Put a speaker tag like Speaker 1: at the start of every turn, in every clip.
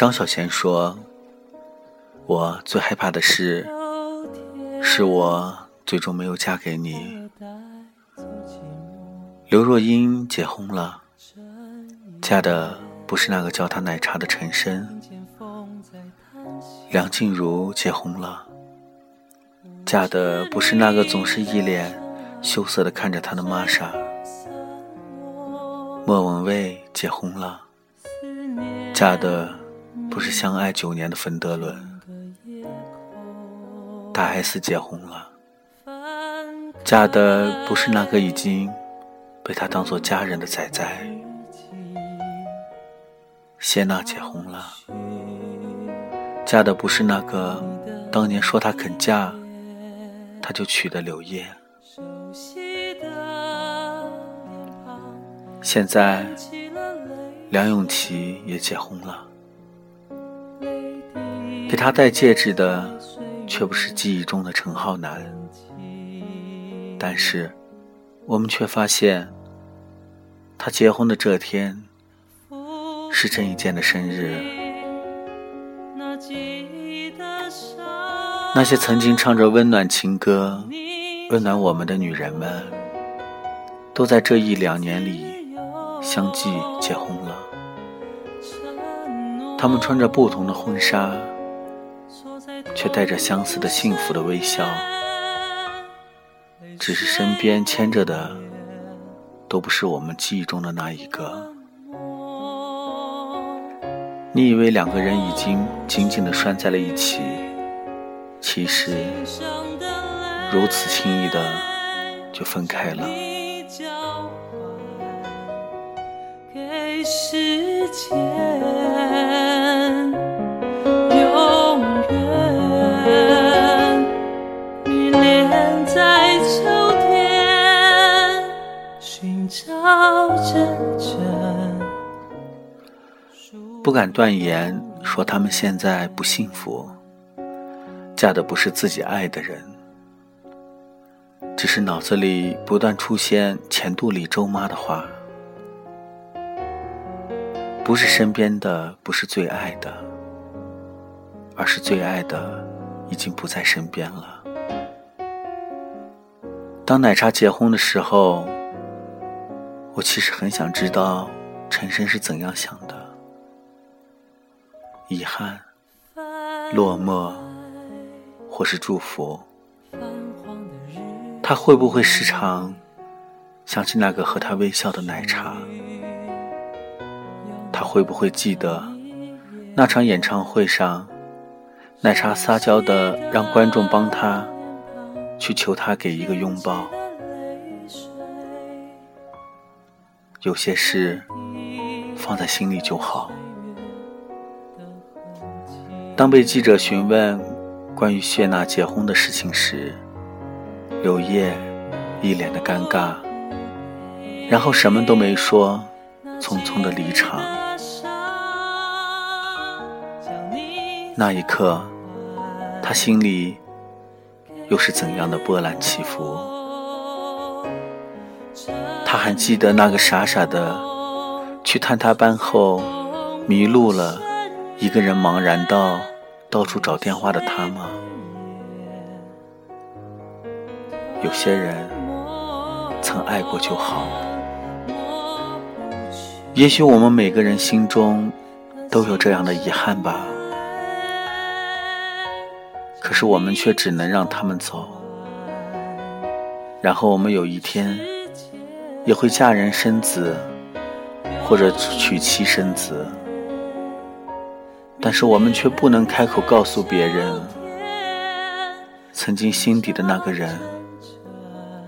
Speaker 1: 张小娴说：“我最害怕的事，是我最终没有嫁给你。”刘若英结婚了，嫁的不是那个叫她奶茶的陈深。梁静茹结婚了，嫁的不是那个总是一脸羞涩的看着她的玛莎。莫文蔚结婚了，嫁的。不是相爱九年的冯德伦，大 S 结婚了，嫁的不是那个已经被他当做家人的仔仔。谢娜结婚了，嫁的不是那个当年说他肯嫁，他就娶的刘烨。现在梁咏琪也结婚了。给他戴戒指的，却不是记忆中的陈浩南。但是，我们却发现，他结婚的这天，是郑伊健的生日。那些曾经唱着温暖情歌、温暖我们的女人们，都在这一两年里相继结婚了。她们穿着不同的婚纱。却带着相似的幸福的微笑，只是身边牵着的都不是我们记忆中的那一个。你以为两个人已经紧紧的拴在了一起，其实如此轻易的就分开了。给时间。不敢断言说他们现在不幸福，嫁的不是自己爱的人，只是脑子里不断出现前度里周妈的话，不是身边的，不是最爱的，而是最爱的已经不在身边了。当奶茶结婚的时候，我其实很想知道陈深是怎样想的。遗憾、落寞，或是祝福，他会不会时常想起那个和他微笑的奶茶？他会不会记得那场演唱会上，奶茶撒娇的让观众帮他去求他给一个拥抱？有些事放在心里就好。当被记者询问关于谢娜结婚的事情时，刘烨一脸的尴尬，然后什么都没说，匆匆的离场。那一刻，他心里又是怎样的波澜起伏？他还记得那个傻傻的去探他班后迷路了，一个人茫然到。到处找电话的他吗？有些人曾爱过就好。也许我们每个人心中都有这样的遗憾吧。可是我们却只能让他们走。然后我们有一天也会嫁人生子，或者娶妻生子。但是我们却不能开口告诉别人，曾经心底的那个人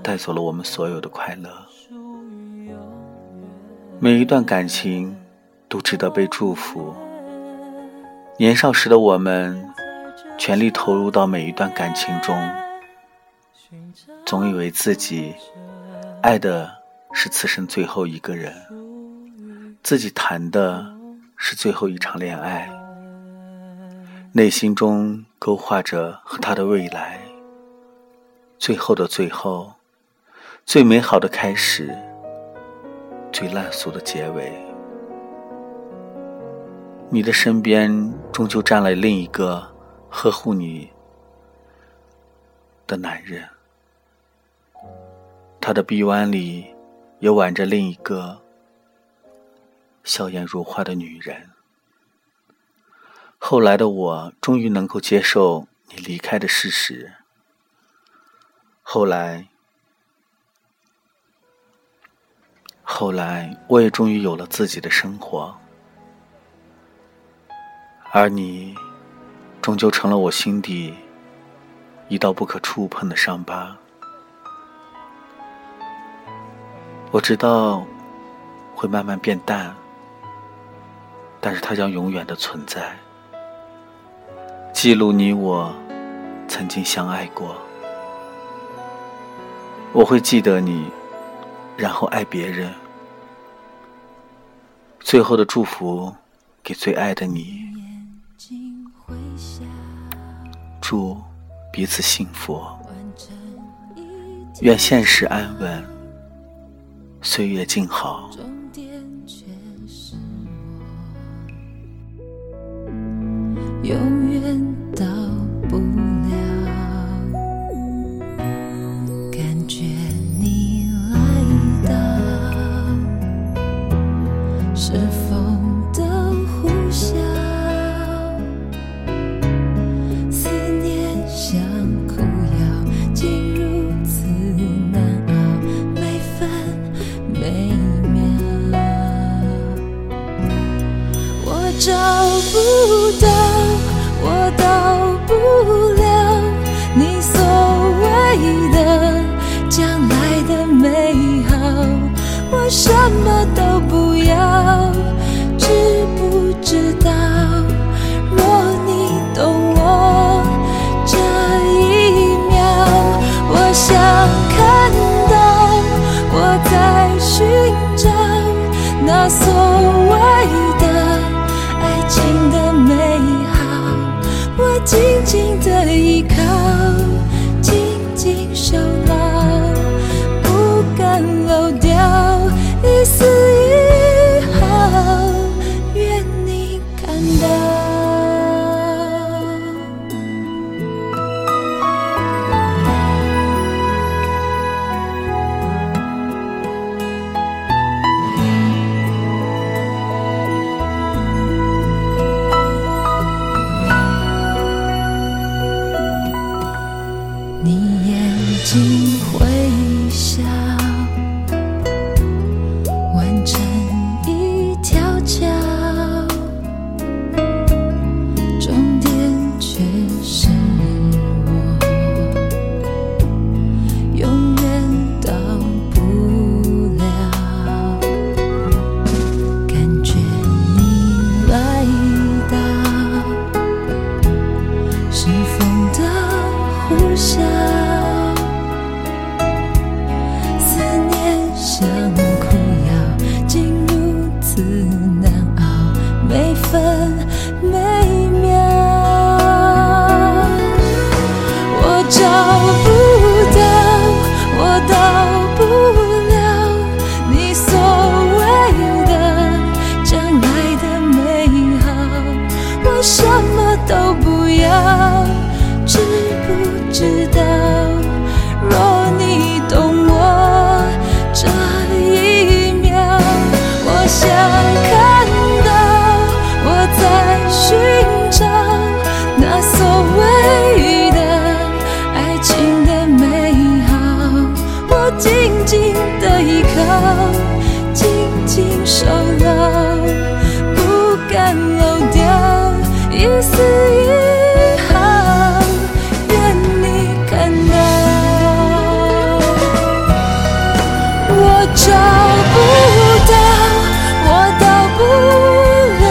Speaker 1: 带走了我们所有的快乐。每一段感情都值得被祝福。年少时的我们，全力投入到每一段感情中，总以为自己爱的是此生最后一个人，自己谈的是最后一场恋爱。内心中勾画着和他的未来，最后的最后，最美好的开始，最烂俗的结尾。你的身边终究站了另一个呵护你的男人，他的臂弯里也挽着另一个笑颜如花的女人。后来的我终于能够接受你离开的事实。后来，后来，我也终于有了自己的生活，而你，终究成了我心底一道不可触碰的伤疤。我知道会慢慢变淡，但是它将永远的存在。记录你我曾经相爱过，我会记得你，然后爱别人。最后的祝福给最爱的你，祝彼此幸福，愿现实安稳，岁月静好。
Speaker 2: 永远你的将来的美好，我什么都不要，知不知道？若你懂我这一秒，我想看到我在寻找那所谓的爱情的美好。我静静的依靠，眼睛会笑。丝一毫愿你看到我找不到我到不了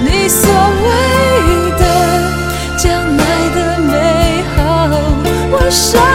Speaker 2: 你所谓的将来的美好我什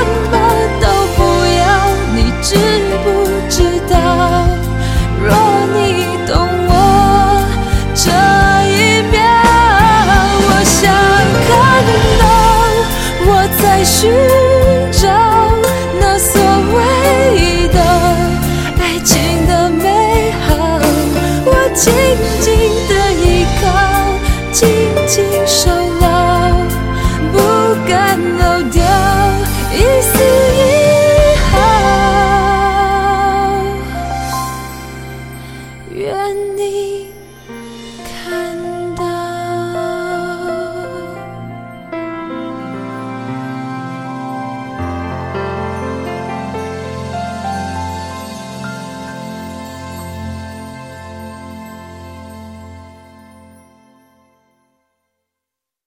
Speaker 2: 愿你